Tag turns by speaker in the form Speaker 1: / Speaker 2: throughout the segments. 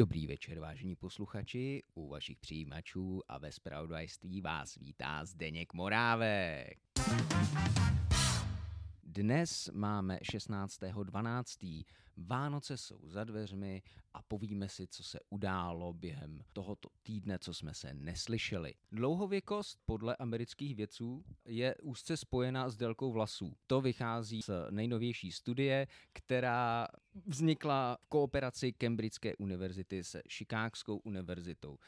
Speaker 1: Dobrý večer, vážení posluchači, u vašich přijímačů a ve spravodajství vás vítá Zdeněk Morávek. Dnes máme 16.12. Vánoce jsou za dveřmi a povíme si, co se událo během tohoto týdne, co jsme se neslyšeli. Dlouhověkost podle amerických vědců je úzce spojena s délkou vlasů. To vychází z nejnovější studie, která vznikla v kooperaci Cambridgeské univerzity se Chicagskou univerzitou.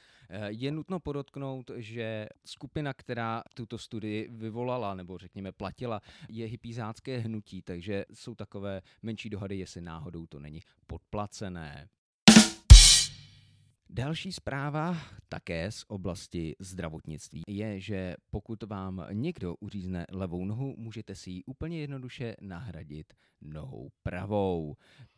Speaker 1: Je nutno podotknout, že skupina, která tuto studii vyvolala, nebo řekněme platila, je hypízácké hnutí, takže jsou takové menší dohady, jestli náhodou to není podplacené. Další zpráva, také z oblasti zdravotnictví, je, že pokud vám někdo uřízne levou nohu, můžete si ji úplně jednoduše nahradit nohou pravou.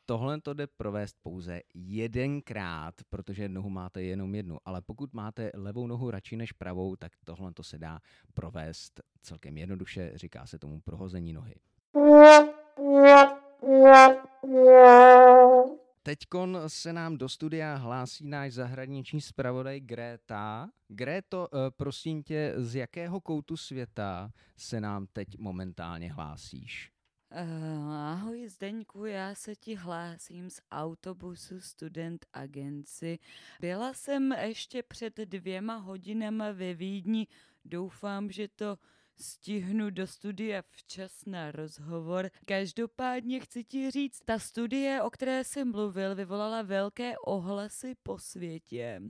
Speaker 1: Tohle to jde provést pouze jedenkrát, protože nohu máte jenom jednu, ale pokud máte levou nohu radši než pravou, tak tohle to se dá provést celkem jednoduše, říká se tomu prohození nohy. Teďkon se nám do studia hlásí náš zahraniční zpravodaj Greta. Gréto, eh, prosím tě, z jakého koutu světa se nám teď momentálně hlásíš?
Speaker 2: Uh, ahoj Zdeňku, já se ti hlásím z autobusu Student Agency. Byla jsem ještě před dvěma hodinami ve Vídni. Doufám, že to stihnu do studia včas na rozhovor. Každopádně chci ti říct, ta studie, o které jsem mluvil, vyvolala velké ohlasy po světě.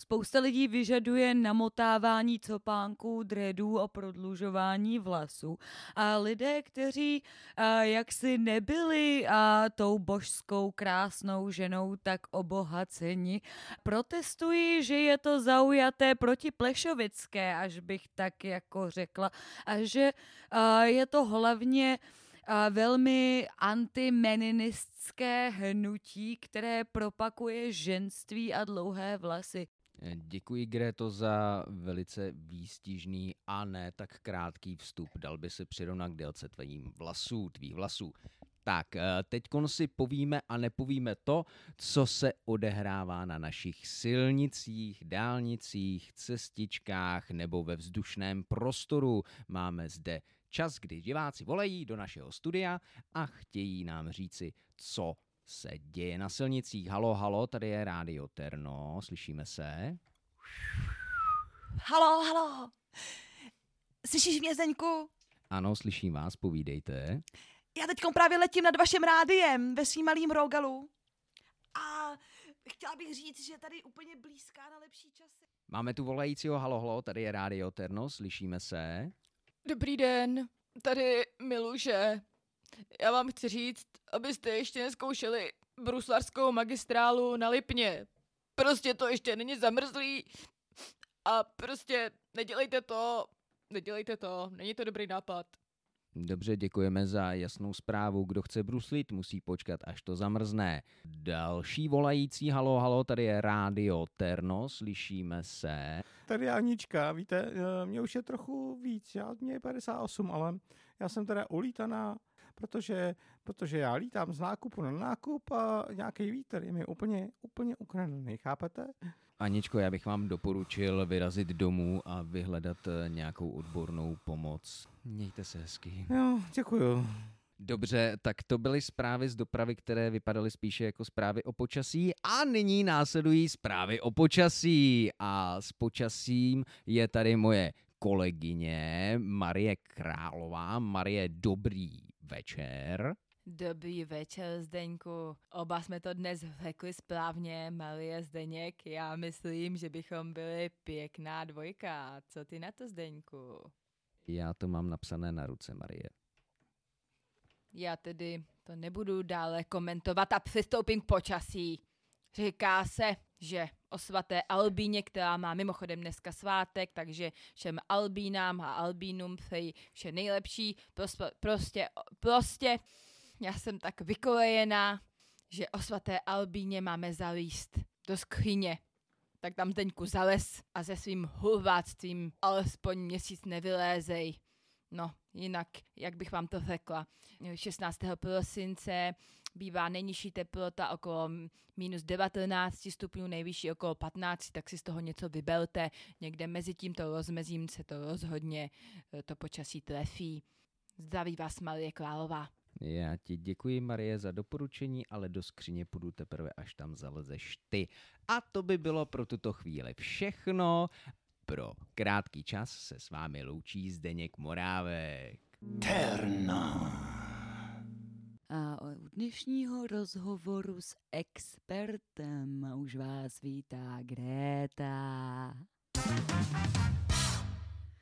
Speaker 2: Spousta lidí vyžaduje namotávání copánků, dreadů a prodlužování vlasů. A lidé, kteří a, jaksi nebyli a, tou božskou krásnou ženou tak obohaceni, protestují, že je to zaujaté proti Plešovické, až bych tak jako řekla. A že a, je to hlavně velmi antimeninistské hnutí, které propakuje ženství a dlouhé vlasy.
Speaker 1: Děkuji, Greto, za velice výstižný a ne tak krátký vstup. Dal by se přirovnat k délce tvým vlasů, tvých vlasů. Tak, eh, teď si povíme a nepovíme to, co se odehrává na našich silnicích, dálnicích, cestičkách nebo ve vzdušném prostoru. Máme zde čas, kdy diváci volají do našeho studia a chtějí nám říci, co se děje na silnicích. Halo, halo, tady je Rádio Terno, slyšíme se?
Speaker 3: Halo, halo. Slyšíš mě, Zdeňku?
Speaker 1: Ano, slyším vás, povídejte.
Speaker 3: Já teď právě letím nad vaším rádiem ve svým malým rogalu. A chtěla bych říct, že tady úplně blízká na lepší časy.
Speaker 1: Máme tu volajícího halo, halo, tady je Rádio Terno, slyšíme se?
Speaker 4: Dobrý den, tady Miluše. Já vám chci říct, abyste ještě neskoušeli bruslarskou magistrálu na Lipně. Prostě to ještě není zamrzlý a prostě nedělejte to, nedělejte to, není to dobrý nápad.
Speaker 1: Dobře, děkujeme za jasnou zprávu. Kdo chce bruslit, musí počkat, až to zamrzne. Další volající, halo, halo, tady je Rádio Terno, slyšíme se.
Speaker 5: Tady je Anička, víte, eh, mě už je trochu víc, já, mě je 58, ale já jsem teda ulítaná protože, protože já lítám z nákupu na nákup a nějaký vítr je mi úplně, úplně ukradený, chápete?
Speaker 1: Aničko, já bych vám doporučil vyrazit domů a vyhledat eh, nějakou odbornou pomoc. Mějte se hezky.
Speaker 5: Jo, děkuju.
Speaker 1: Dobře, tak to byly zprávy z dopravy, které vypadaly spíše jako zprávy o počasí a nyní následují zprávy o počasí. A s počasím je tady moje kolegyně Marie Králová. Marie, dobrý večer.
Speaker 6: Dobrý večer, Zdeňku. Oba jsme to dnes řekli správně, Marie Zdeněk. Já myslím, že bychom byli pěkná dvojka. Co ty na to, Zdeňku?
Speaker 1: Já to mám napsané na ruce, Marie.
Speaker 6: Já tedy to nebudu dále komentovat a přistoupím k počasí. Říká se, že o svaté Albíně, která má mimochodem dneska svátek, takže všem Albínám a Albínům přeji vše nejlepší. Prostě, prostě, prostě, já jsem tak vykolejená, že o svaté Albíně máme zalíst do skříně. Tak tam Zdeňku zales a se svým hulváctvím alespoň měsíc nevylézej. No, jinak, jak bych vám to řekla, 16. prosince bývá nejnižší teplota okolo minus 19 stupňů, nejvyšší okolo 15, tak si z toho něco vybelte. Někde mezi tímto rozmezím se to rozhodně eh, to počasí trefí. Zdraví vás Marie Králová.
Speaker 1: Já ti děkuji, Marie, za doporučení, ale do skříně půjdu teprve, až tam zalezeš ty. A to by bylo pro tuto chvíli všechno. Pro krátký čas se s vámi loučí Zdeněk Morávek.
Speaker 2: A u dnešního rozhovoru s expertem už vás vítá Gréta.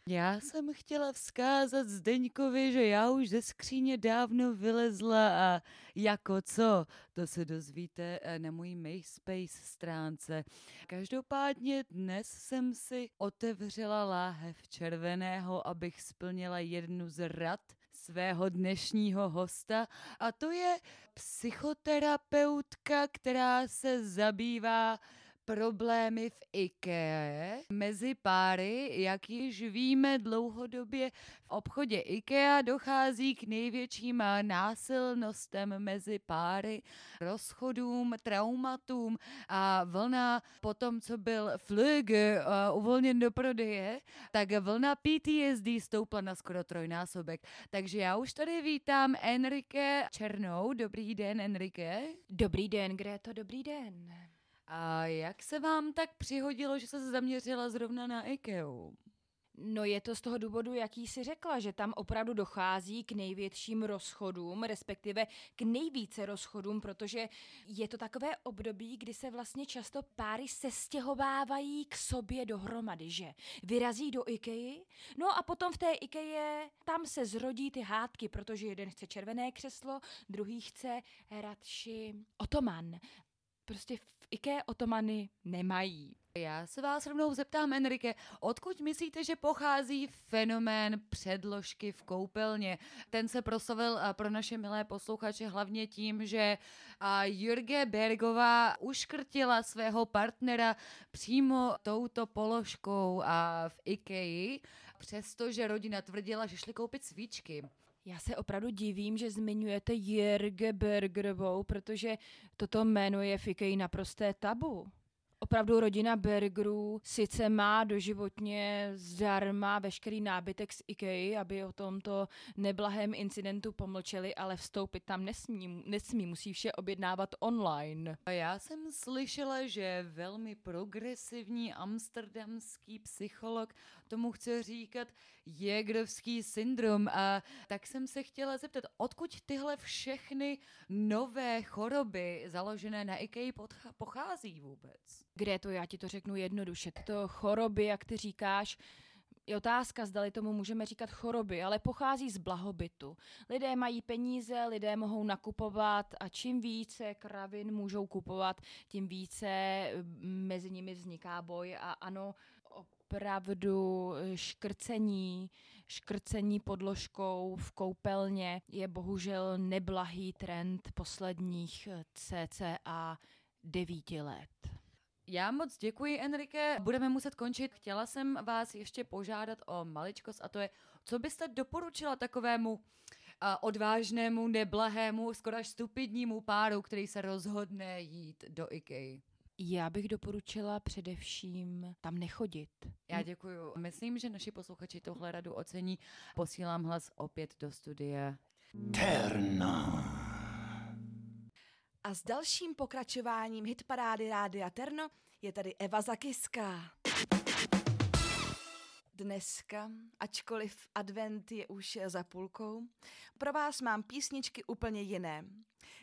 Speaker 2: Já jsem chtěla vzkázat Zdeňkovi, že já už ze skříně dávno vylezla a jako co, to se dozvíte eh, na mojí MySpace stránce. Každopádně dnes jsem si otevřela láhev červeného, abych splnila jednu z rad svého dnešního hosta. A to je psychoterapeutka, která se zabývá problémy v IKEA mezi páry. Jak již víme, dlouhodobě v obchodě IKEA dochází k největším násilnostem mezi páry, rozchodům, traumatům a vlna po tom, co byl Flüge uh, uvolněn do prodeje, tak vlna PTSD stoupla na skoro trojnásobek. Takže já už tady vítám Enrique Černou. Dobrý den, Enrique.
Speaker 6: Dobrý den, Gréto, dobrý den.
Speaker 2: A jak se vám tak přihodilo, že se zaměřila zrovna na IKEA?
Speaker 6: No je to z toho důvodu, jaký si řekla, že tam opravdu dochází k největším rozchodům, respektive k nejvíce rozchodům, protože je to takové období, kdy se vlastně často páry sestěhovávají k sobě dohromady, že vyrazí do IKEA, no a potom v té IKEA tam se zrodí ty hádky, protože jeden chce červené křeslo, druhý chce radši otoman. Prostě IKEA otomany nemají.
Speaker 2: Já se vás rovnou zeptám, Enrique, odkud myslíte, že pochází fenomén předložky v koupelně? Ten se proslavil a, pro naše milé posluchače hlavně tím, že a, Jurge Bergová uškrtila svého partnera přímo touto položkou v IKEA, přestože rodina tvrdila, že šli koupit svíčky.
Speaker 6: Já se opravdu divím, že zmiňujete Jirge Bergerovou, protože toto jméno je v IKEA naprosté tabu. Opravdu rodina Bergerů sice má doživotně zdarma veškerý nábytek z IKEA, aby o tomto neblahém incidentu pomlčeli, ale vstoupit tam nesmí, nesmí musí vše objednávat online.
Speaker 2: A já jsem slyšela, že velmi progresivní amsterdamský psycholog tomu chce říkat Jägerovský syndrom a tak jsem se chtěla zeptat, odkud tyhle všechny nové choroby založené na IKEA pochází vůbec?
Speaker 6: Kde to já ti to řeknu jednoduše. Tyto choroby, jak ty říkáš, je otázka, zdali tomu můžeme říkat choroby, ale pochází z blahobytu. Lidé mají peníze, lidé mohou nakupovat a čím více kravin můžou kupovat, tím více mm, mezi nimi vzniká boj a ano, opravdu eh, škrcení, škrcení podložkou v koupelně je bohužel neblahý trend posledních eh, cca devíti let.
Speaker 2: Já moc děkuji, Enrique. Budeme muset končit. Chtěla jsem vás ještě požádat o maličkost a to je, co byste doporučila takovému a odvážnému, neblahému, skoro až stupidnímu páru, který se rozhodne jít do IKEA.
Speaker 6: Já bych doporučila především tam nechodit.
Speaker 2: Já děkuju. Myslím, že naši posluchači tohle radu ocení. Posílám hlas opět do studia.
Speaker 3: A s dalším pokračováním hitparády Rádia Terno je tady Eva Zakyská. Dneska, ačkoliv advent je už za půlkou, pro vás mám písničky úplně jiné.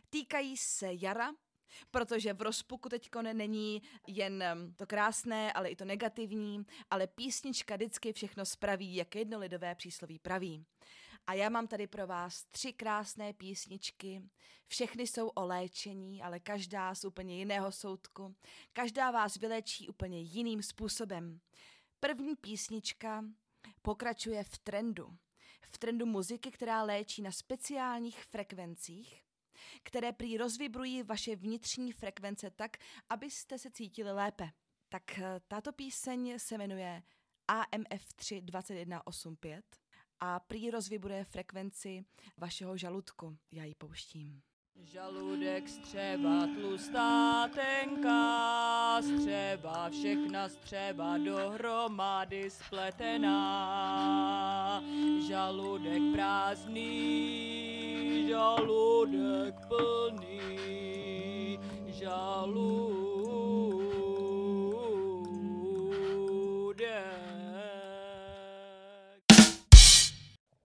Speaker 3: Týkají se jara, protože v rozpuku teďko není jen to krásné, ale i to negativní, ale písnička vždycky všechno spraví, jak jedno lidové přísloví praví. A já mám tady pro vás tři krásné písničky. Všechny jsou o léčení, ale každá z úplně jiného soudku. Každá vás vylečí úplně jiným způsobem. První písnička pokračuje v trendu. V trendu muziky, která léčí na speciálních frekvencích, které prý rozvibrují vaše vnitřní frekvence tak, abyste se cítili lépe. Tak eh, tato píseň se jmenuje AMF 3 2185 a prý rozvibruje frekvenci vašeho žaludku. Já ji pouštím.
Speaker 2: Žaludek střeba tlustá, tenká střeba, všechna střeba dohromady spletená. Žaludek prázdný, žaludek plný, žaludek.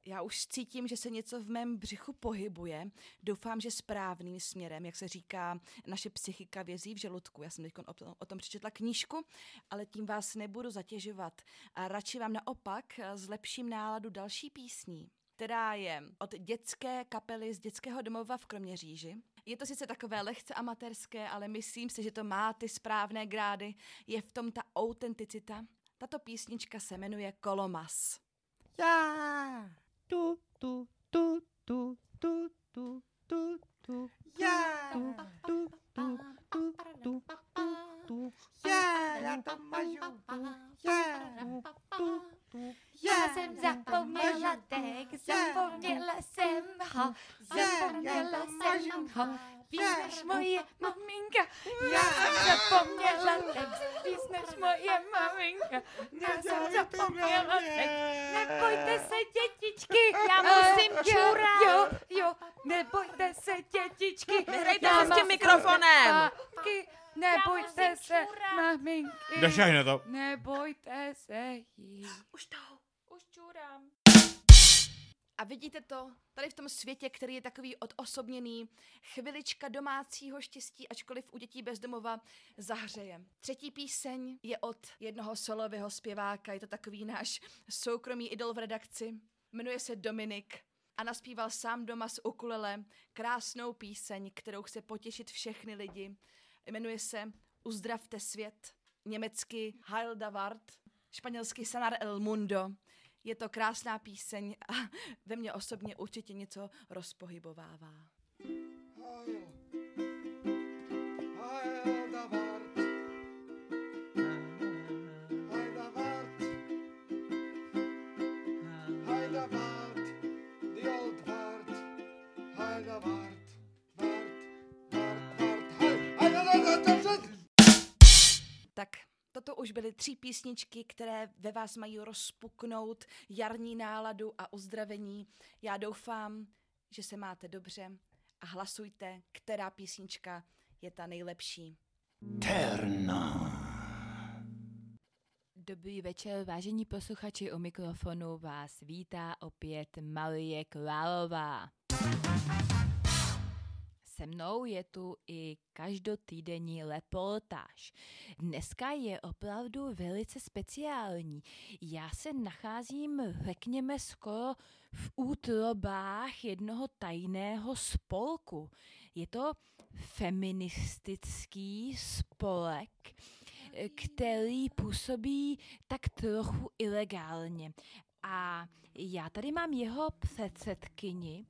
Speaker 3: Já už cítím, že se něco v mém břichu pohybuje. Doufám, že správným směrem, jak se říká, naše psychika vězí v žaludku. Já jsem teď o tom, o tom přečetla knížku, ale tím vás nebudu zatěžovat. A radši vám naopak zlepším náladu další písní která je od dětské kapely z dětského domova v Kroměříži. Je to sice takové lehce amatérské, ale myslím si, že to má ty správné grády. Je v tom ta autenticita. Tato písnička se jmenuje Kolomas.
Speaker 5: Já!
Speaker 6: Tu, tu, tu, tu, tu, tu, tu, tu.
Speaker 5: Já!
Speaker 6: Tu, tu, tu, tu, tu, tu, tu.
Speaker 5: Já! Já to mažu! Já!
Speaker 6: Tu, tu.
Speaker 7: Já jsem zapomněla dek, zapomněla jsem ho, zapomněla jsem ho. Než moje maminka, já jsem zapomněla text, než moje maminka, já jsem zapomněla text. Nebojte se, dětičky, já musím čurat. Jo, jo, nebojte se, dětičky,
Speaker 3: Nehrajte
Speaker 7: já
Speaker 3: si s tím mikrofonem.
Speaker 7: Nebojte se, maminky,
Speaker 5: Nešaj na to.
Speaker 7: nebojte se jí.
Speaker 3: Už to.
Speaker 6: Už čurám.
Speaker 3: A vidíte to, tady v tom světě, který je takový odosobněný, chvilička domácího štěstí, ačkoliv u dětí bezdomova zahřeje. Třetí píseň je od jednoho solového zpěváka, je to takový náš soukromý idol v redakci. Jmenuje se Dominik a naspíval sám doma z ukulele krásnou píseň, kterou chce potěšit všechny lidi. Jmenuje se Uzdravte svět, německy Heil da Wart, španělsky Sanar el Mundo. Je to krásná píseň a ve mně osobně určitě něco rozpohybovává.
Speaker 5: Heil.
Speaker 3: Už byly tři písničky, které ve vás mají rozpuknout jarní náladu a uzdravení. Já doufám, že se máte dobře a hlasujte, která písnička je ta nejlepší.
Speaker 6: Dobrý večer, vážení posluchači, u mikrofonu vás vítá opět Marie Králová. Se mnou je tu i každotýdenní reportáž. Dneska je opravdu velice speciální. Já se nacházím, řekněme, skoro v útrobách jednoho tajného spolku. Je to feministický spolek, který působí tak trochu ilegálně. A já tady mám jeho předsedkyni,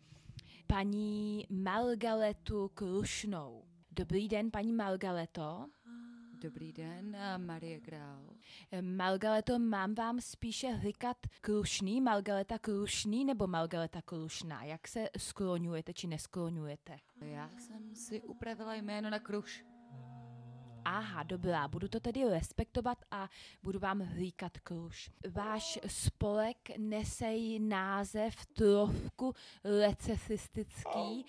Speaker 6: paní Margaletu Krušnou. Dobrý den, paní Margaleto.
Speaker 2: Dobrý den, a Marie Král.
Speaker 6: Margaleto, mám vám spíše říkat Krušný, Margaleta Krušný nebo Margaleta Krušná? Jak se skloňujete či neskloňujete?
Speaker 2: Já jsem si upravila jméno na Kruš.
Speaker 6: Aha, dobrá, budu to tedy respektovat a budu vám říkat kruš. Váš spolek nese název trošku recesistický,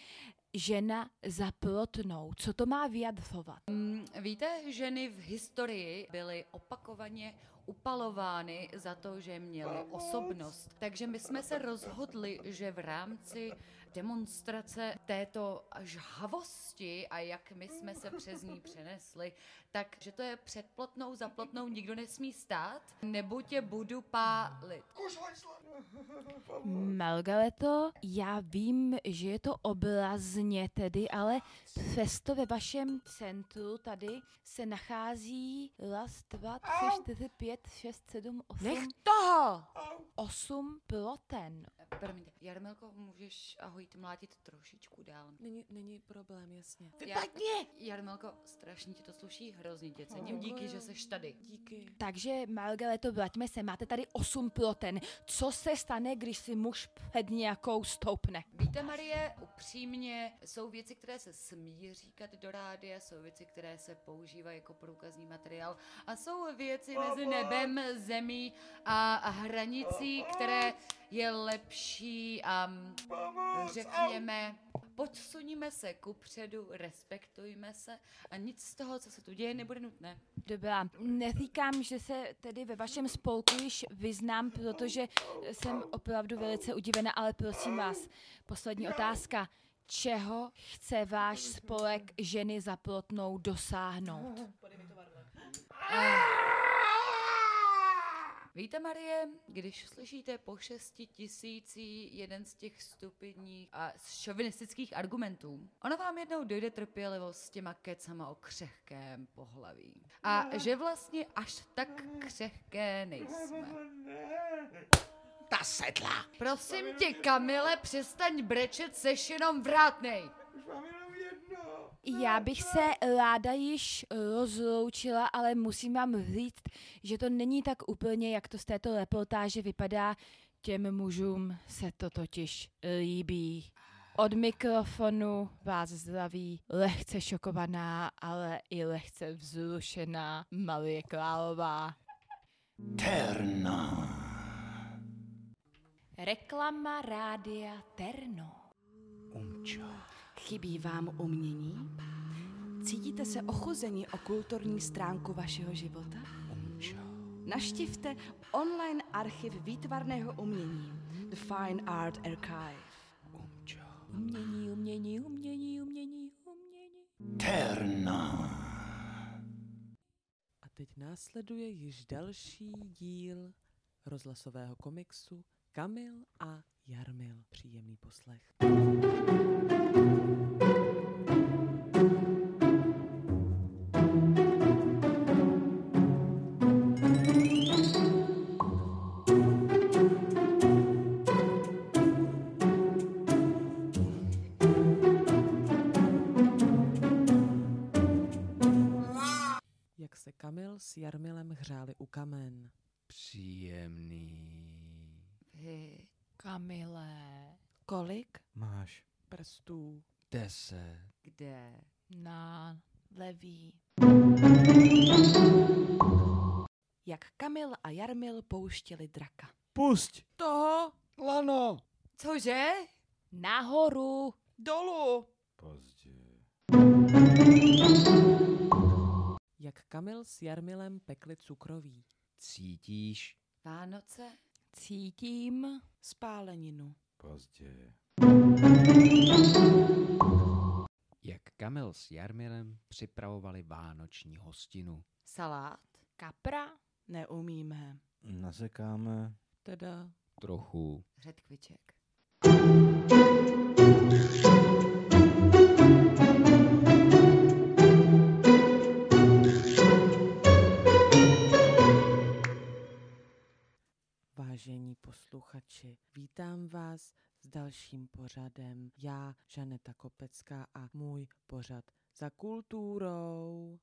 Speaker 6: žena za plotnou. Co to má vyjadřovat?
Speaker 2: Mm, Víte, ženy v historii byly opakovaně upalovány za to, že měly osobnost. Takže my jsme se rozhodli, že v rámci demonstrace této žhavosti a jak my jsme se přes ní přenesli, tak že to je před plotnou, za plotnou nikdo nesmí stát, nebo tě budu pálit.
Speaker 6: Margareto, já vím, že je to obrazně tedy, ale přesto ve vašem centru tady se nachází raz, dva, tři, čtyři, pět, šest, sedm, osm,
Speaker 4: toho!
Speaker 6: osm ploten.
Speaker 2: Promiňte, Jarmilko, můžeš, ahoj mlátit trošičku dál.
Speaker 8: Není, není problém, jasně.
Speaker 2: Já, Jarmilko, strašně ti to sluší, hrozně tě cením, díky, že seš tady.
Speaker 8: Díky.
Speaker 6: Takže, Margareto, vraťme se, máte tady osm ploten. Co se stane, když si muž před nějakou stoupne?
Speaker 2: Víte, Marie, upřímně, jsou věci, které se smí říkat do rádia, jsou věci, které se používají jako průkazní materiál a jsou věci mezi nebem, zemí a, a hranicí, které je lepší a mm, řekněme, podsuníme se kupředu, respektujme se a nic z toho, co se tu děje, nebude nutné.
Speaker 6: Dobrá, neříkám, že se tedy ve vašem spolku již vyznám, protože jsem opravdu velice udivena, ale prosím vás, poslední otázka. Čeho chce váš spolek ženy za plotnou dosáhnout?
Speaker 2: Víte, Marie, když slyšíte po šesti tisící jeden z těch stupidních a šovinistických argumentů, ono vám jednou dojde trpělivost s těma kecama o křehkém pohlaví. A že vlastně až tak křehké nejsme.
Speaker 5: Ta sedla.
Speaker 2: Prosím tě, Kamile, přestaň brečet, seš jenom vrátnej.
Speaker 5: Už mám jenom.
Speaker 6: Já bych se ráda již rozloučila, ale musím vám říct, že to není tak úplně, jak to z této reportáže vypadá. Těm mužům se to totiž líbí. Od mikrofonu vás zdraví lehce šokovaná, ale i lehce vzrušená Marie Králová.
Speaker 9: Terna.
Speaker 6: Reklama rádia Terno.
Speaker 9: Umčo.
Speaker 3: Chybí vám umění? Cítíte se ochuzení o kulturní stránku vašeho života? Naštivte online archiv výtvarného umění The Fine Art Archive.
Speaker 6: Umění, umění, umění, umění, umění.
Speaker 9: Terna.
Speaker 8: A teď následuje již další díl rozhlasového komiksu Kamil a Jarmil. Příjemný poslech.
Speaker 1: Deset.
Speaker 2: kde?
Speaker 6: na levý.
Speaker 3: Jak Kamil a Jarmil pouštěli draka.
Speaker 5: Pusť.
Speaker 8: Toho
Speaker 5: Lano.
Speaker 2: Cože?
Speaker 6: Nahoru.
Speaker 8: dolů.
Speaker 5: Pozdě.
Speaker 8: Jak Kamil s Jarmilem pekli cukroví.
Speaker 1: Cítíš?
Speaker 2: Vánoce?
Speaker 6: Cítím.
Speaker 3: Spáleninu.
Speaker 5: Pozdě.
Speaker 1: Jak Kamil s Jarmilem připravovali vánoční hostinu.
Speaker 2: Salát?
Speaker 6: Kapra.
Speaker 3: Neumíme.
Speaker 5: Nasekáme.
Speaker 8: Teda
Speaker 1: Trochu.
Speaker 2: Řetkviček.
Speaker 8: Vážení posluchači, vítám vás s dalším pořadem. Já, Žaneta Kopecká a můj pořad za kulturou.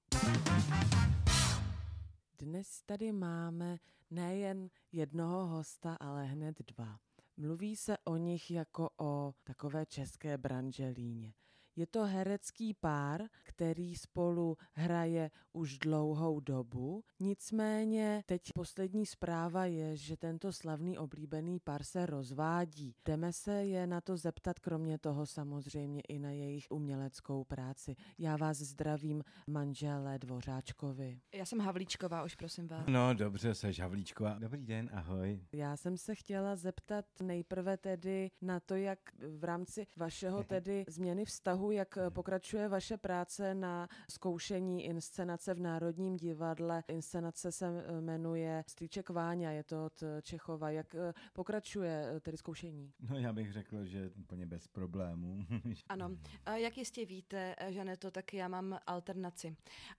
Speaker 8: Dnes tady máme nejen jednoho hosta, ale hned dva. Mluví se o nich jako o takové české branželíně. Je to herecký pár, který spolu hraje už dlouhou dobu, nicméně teď poslední zpráva je, že tento slavný oblíbený pár se rozvádí. Jdeme se je na to zeptat, kromě toho samozřejmě i na jejich uměleckou práci. Já vás zdravím, manželé Dvořáčkovi.
Speaker 3: Já jsem Havlíčková, už prosím vás.
Speaker 5: No dobře, seš Havlíčková. Dobrý den, ahoj.
Speaker 8: Já jsem se chtěla zeptat nejprve tedy na to, jak v rámci vašeho tedy změny vztahu jak eh, pokračuje vaše práce na zkoušení inscenace v Národním divadle. Inscenace se eh, jmenuje Strýček Váňa, je to od eh, Čechova. Jak pokračuje tedy zkoušení?
Speaker 5: No já bych řekl, že úplně bez problémů.
Speaker 3: Ano, a jak jistě víte, Žaneto, tak já mám alternaci.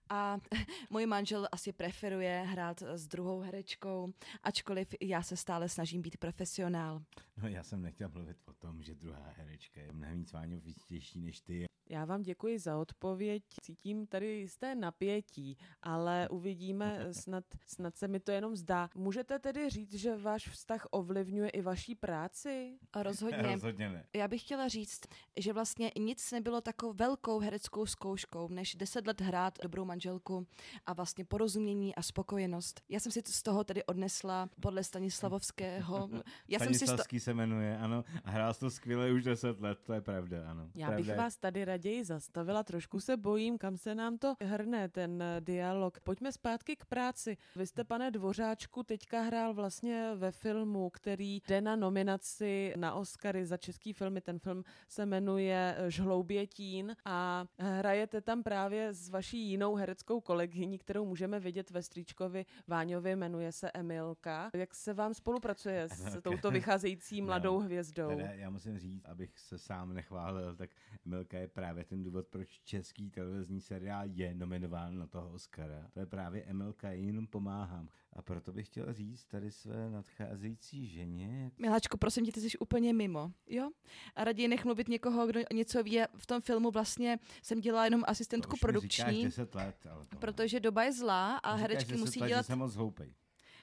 Speaker 3: A můj manžel asi preferuje hrát s druhou herečkou, ačkoliv já se stále snažím být profesionál.
Speaker 5: No já jsem nechtěl mluvit o tom, že druhá herečka je mnohem víc váňovitější než ty.
Speaker 8: Já vám děkuji za odpověď. Cítím tady jisté napětí, ale uvidíme, snad, snad se mi to jenom zdá. Můžete tedy říct, že váš vztah ovlivňuje i vaší práci?
Speaker 3: A rozhodně.
Speaker 5: Rozhodně ne.
Speaker 3: Já bych chtěla říct, že vlastně nic nebylo takovou velkou hereckou zkouškou, než deset let hrát dobrou manželku a vlastně porozumění a spokojenost. Já jsem si z toho tedy odnesla podle Stanislavovského. Já jsem si sto...
Speaker 5: Stanislavský se jmenuje, ano. A hrál to skvěle už 10 let, to je pravda, ano.
Speaker 8: Já
Speaker 5: pravda
Speaker 8: bych vás tady raději zastavila, trošku se bojím, kam se nám to hrne, ten eh, dialog. Pojďme zpátky k práci. Vy jste, pane Dvořáčku, teďka hrál vlastně ve filmu, který jde na nominaci na Oscary za český filmy. Ten film se jmenuje eh, Žhloubě tín a hrajete tam právě s vaší jinou hereckou kolegyní, kterou můžeme vidět ve Stříčkovi Váňovi, jmenuje se Emilka. Jak se vám spolupracuje s
Speaker 5: Emilka.
Speaker 8: touto vycházející mladou hvězdou?
Speaker 5: Teda já musím říct, abych se sám nechválil, tak Milka je právě ten důvod, proč český televizní seriál je nominován na toho Oscara. To je právě jí jenom pomáhám. A proto bych chtěl říct tady své nadcházející ženě,
Speaker 3: Miláčku, prosím tě, ty jsi úplně mimo, jo? A raději nech mluvit někoho, kdo něco ví. V tom filmu vlastně jsem dělala jenom
Speaker 5: to
Speaker 3: asistentku
Speaker 5: mi říkáš
Speaker 3: produkční,
Speaker 5: 10 let, ale to
Speaker 3: protože doba je zlá a herečky
Speaker 5: 10
Speaker 3: musí
Speaker 5: let,
Speaker 3: dělat
Speaker 5: Že jsem moc hloupej.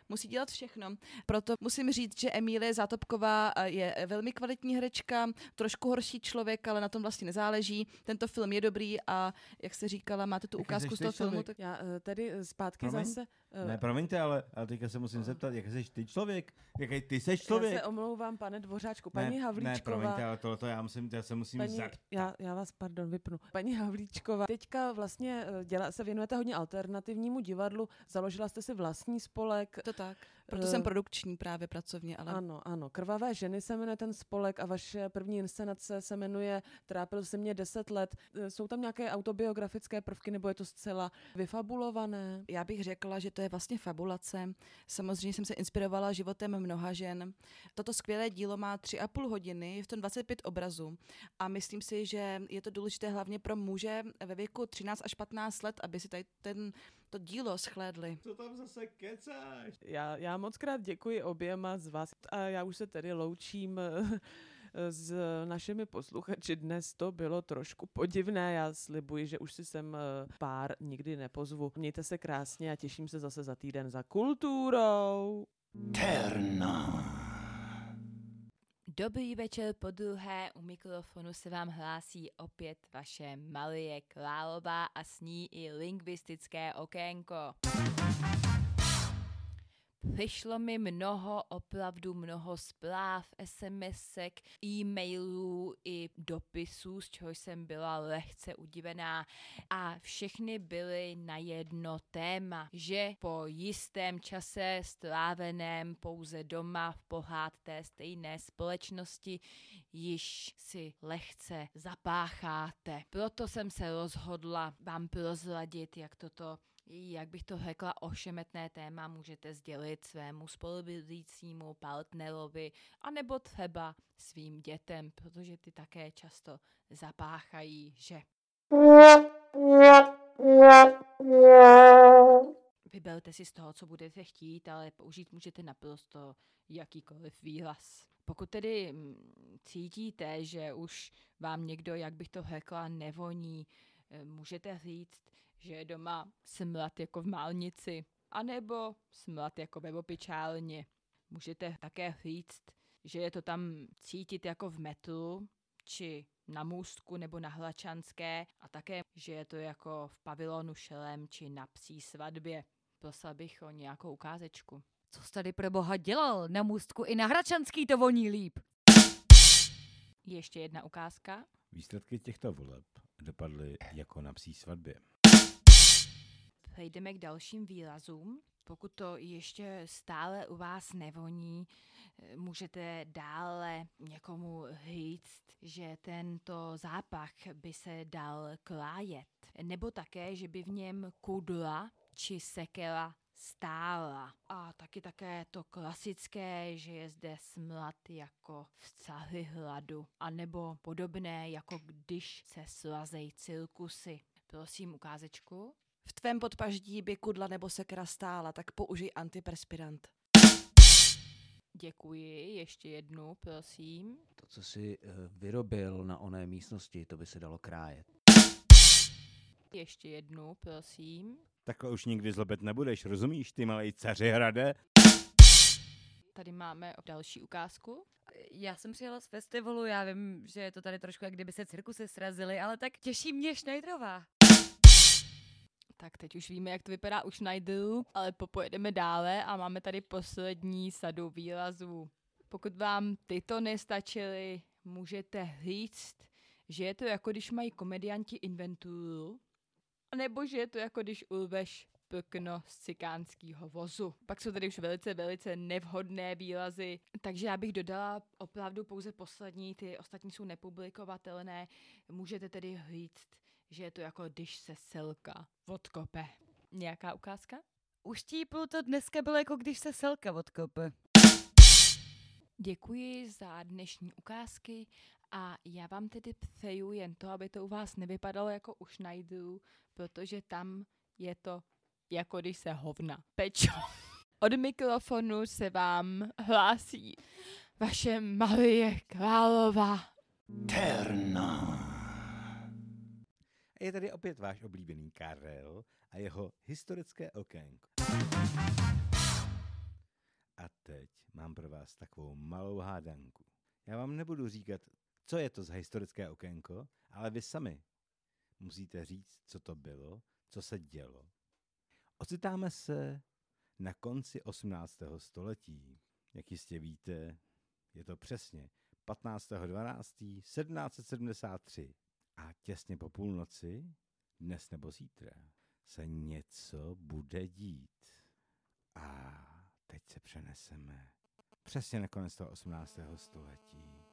Speaker 3: Musí dělat všechno. Proto musím říct, že Emílie Zátopková eh, je velmi kvalitní herečka, trošku horší člověk, ale na tom vlastně nezáleží. Tento film je dobrý a jak jste říkala, máte tu ukázku z toho filmu.
Speaker 5: člověk?
Speaker 3: Tak...
Speaker 8: Já eh, tedy eh, zpátky
Speaker 5: Promiň?
Speaker 8: zase... eh,
Speaker 5: Ne, promiňte, ale, ale teďka se musím zeptat, jak jsi ty člověk? Jaký ty
Speaker 8: Já
Speaker 5: člověk?
Speaker 8: se omlouvám, pane Dvořáčku. Paní
Speaker 5: ne, ne,
Speaker 8: Havlíčková...
Speaker 5: promiňte, ale tohle já, musím, já se musím
Speaker 8: Paní,
Speaker 5: zeptat.
Speaker 8: já, já vás, pardon, vypnu. Paní Havlíčková, teďka vlastně eh, dělá, se věnujete hodně alternativnímu divadlu, založila jste si vlastní spolek.
Speaker 3: To tak. Proto
Speaker 8: Eh,
Speaker 3: jsem produkční právě pracovně, ale
Speaker 8: Ano, ano. Krvavé ženy se jmenuje ten spolek a vaše první inscenace se jmenuje Trápil se mě 10 let. Eh, Jsou tam nějaké autobiografické prvky nebo je to zcela vyfabulované?
Speaker 3: já bych řekla, že to je vlastně fabulace. Samozřejmě jsem se inspirovala životem mnoha žen. Toto skvělé dílo má tři a půl hodiny, je v tom 25 obrazů a myslím si, že je to důležité hlavně pro muže ve věku 13 až 15 let, aby si tady ten, to dílo schlédli.
Speaker 5: Co tam zase kecáš?
Speaker 8: Já, já moc krát děkuji oběma z vás a já už se tedy loučím eh, s našimi posluchači. Dnes to bylo trošku podivné, já slibuji, že už si sem eh, pár nikdy nepozvu. Mějte se krásně a těším se zase za týden za kulturou.
Speaker 9: Terna.
Speaker 6: Dobrý večer po druhé, u mikrofonu se vám hlásí opět vaše Malie Králová a s ní i lingvistické okénko. Přišlo mi mnoho, opravdu mnoho zpráv, SMSek, e-mailů i dopisů, z čehož jsem byla lehce udivená a všechny byly na jedno téma, že po jistém čase stráveném pouze doma v pohádce stejné společnosti již si lehce zapácháte. Proto jsem se rozhodla vám prozradit, jak toto jak bych to řekla, ošemetné téma můžete sdělit svému spolubydlícímu partnerovi, anebo třeba svým dětem, protože ty také často zapáchají, že Vyberte si z toho, co budete chtít, ale použít můžete naprosto jakýkoliv výraz. Pokud tedy mm, cítíte, že už vám někdo, jak bych to řekla, nevoní, eh, můžete říct, že je doma smrad jako v málnici, anebo smrad jako ve opičálně. Můžete také říct, že je to tam cítit jako v metru, či na můstku nebo na Hlačanské a také, že je to jako v pavilonu šelem či na psí svatbě. Prosil bych o nějakou ukázečku.
Speaker 2: Co jsi tady pro boha dělal? Na můstku i na Hračanský to voní líp.
Speaker 6: Ještě jedna ukázka.
Speaker 5: Výsledky těchto voleb dopadly jako na psí svatbě.
Speaker 6: Přejdeme k dalším výrazům. Pokud to ještě stále u vás nevoní, eh, můžete dále někomu říct, že tento zápach by se dal klájet. Nebo také, že by v něm kudla či sekera stála. A taky také to klasické, že je zde smrad jako v cahy hladu. A nebo podobné, jako když se slazej cirkusy. Prosím, ukázečku.
Speaker 3: V tvém podpaždí by kudla nebo sekera stála, tak použij antiperspirant.
Speaker 6: Děkuji, ještě jednu, prosím.
Speaker 1: To, co si eh, vyrobil na oné místnosti, to by se dalo krájet.
Speaker 6: Ještě jednu, prosím.
Speaker 5: Takhle už nikdy zlobet nebudeš, rozumíš, ty malej caři hrade?
Speaker 6: Tady máme další ukázku.
Speaker 2: Já jsem přijela z festivalu, já vím, že je to tady trošku, jak kdyby se cirkusy srazily, ale tak těší mě Schneiderová.
Speaker 6: Tak teď už víme, jak to vypadá u Schneideru, ale popojedeme dále a máme tady poslední sadu výrazů. Pokud vám tyto nestačily, můžete říct, že je to jako když mají komedianti inventuru, nebo že je to jako když ulveš pekno z cikánského vozu. Pak jsou tady už velice, velice nevhodné výrazy, takže já bych dodala opravdu pouze poslední, ty ostatní jsou nepublikovatelné. Můžete tedy říct, že je to jako když se selka odkope. Nějaká ukázka?
Speaker 2: U štíplu to dneska bylo jako když se selka odkope.
Speaker 6: Děkuji za dnešní ukázky a já vám tedy přeju jen to, aby to u vás nevypadalo jako u Schneideru, protože tam je to jako když se hovna pečo. Od mikrofonu se vám hlásí vaše Marie Králová.
Speaker 9: Terna.
Speaker 5: A je tady opět váš oblíbený Karel a jeho historické okénko. A teď mám pro vás takovou malou hádanku. Já vám nebudu říkat, co je to za historické okénko, ale vy sami musíte říct, co to bylo, co se dělo. Ocitáme se na konci 18. století. Jak jistě víte, je to přesně 15.12.1773. A těsně po půlnoci, dnes nebo zítra, se něco bude dít. A teď se přeneseme přesně na konec toho 18. století.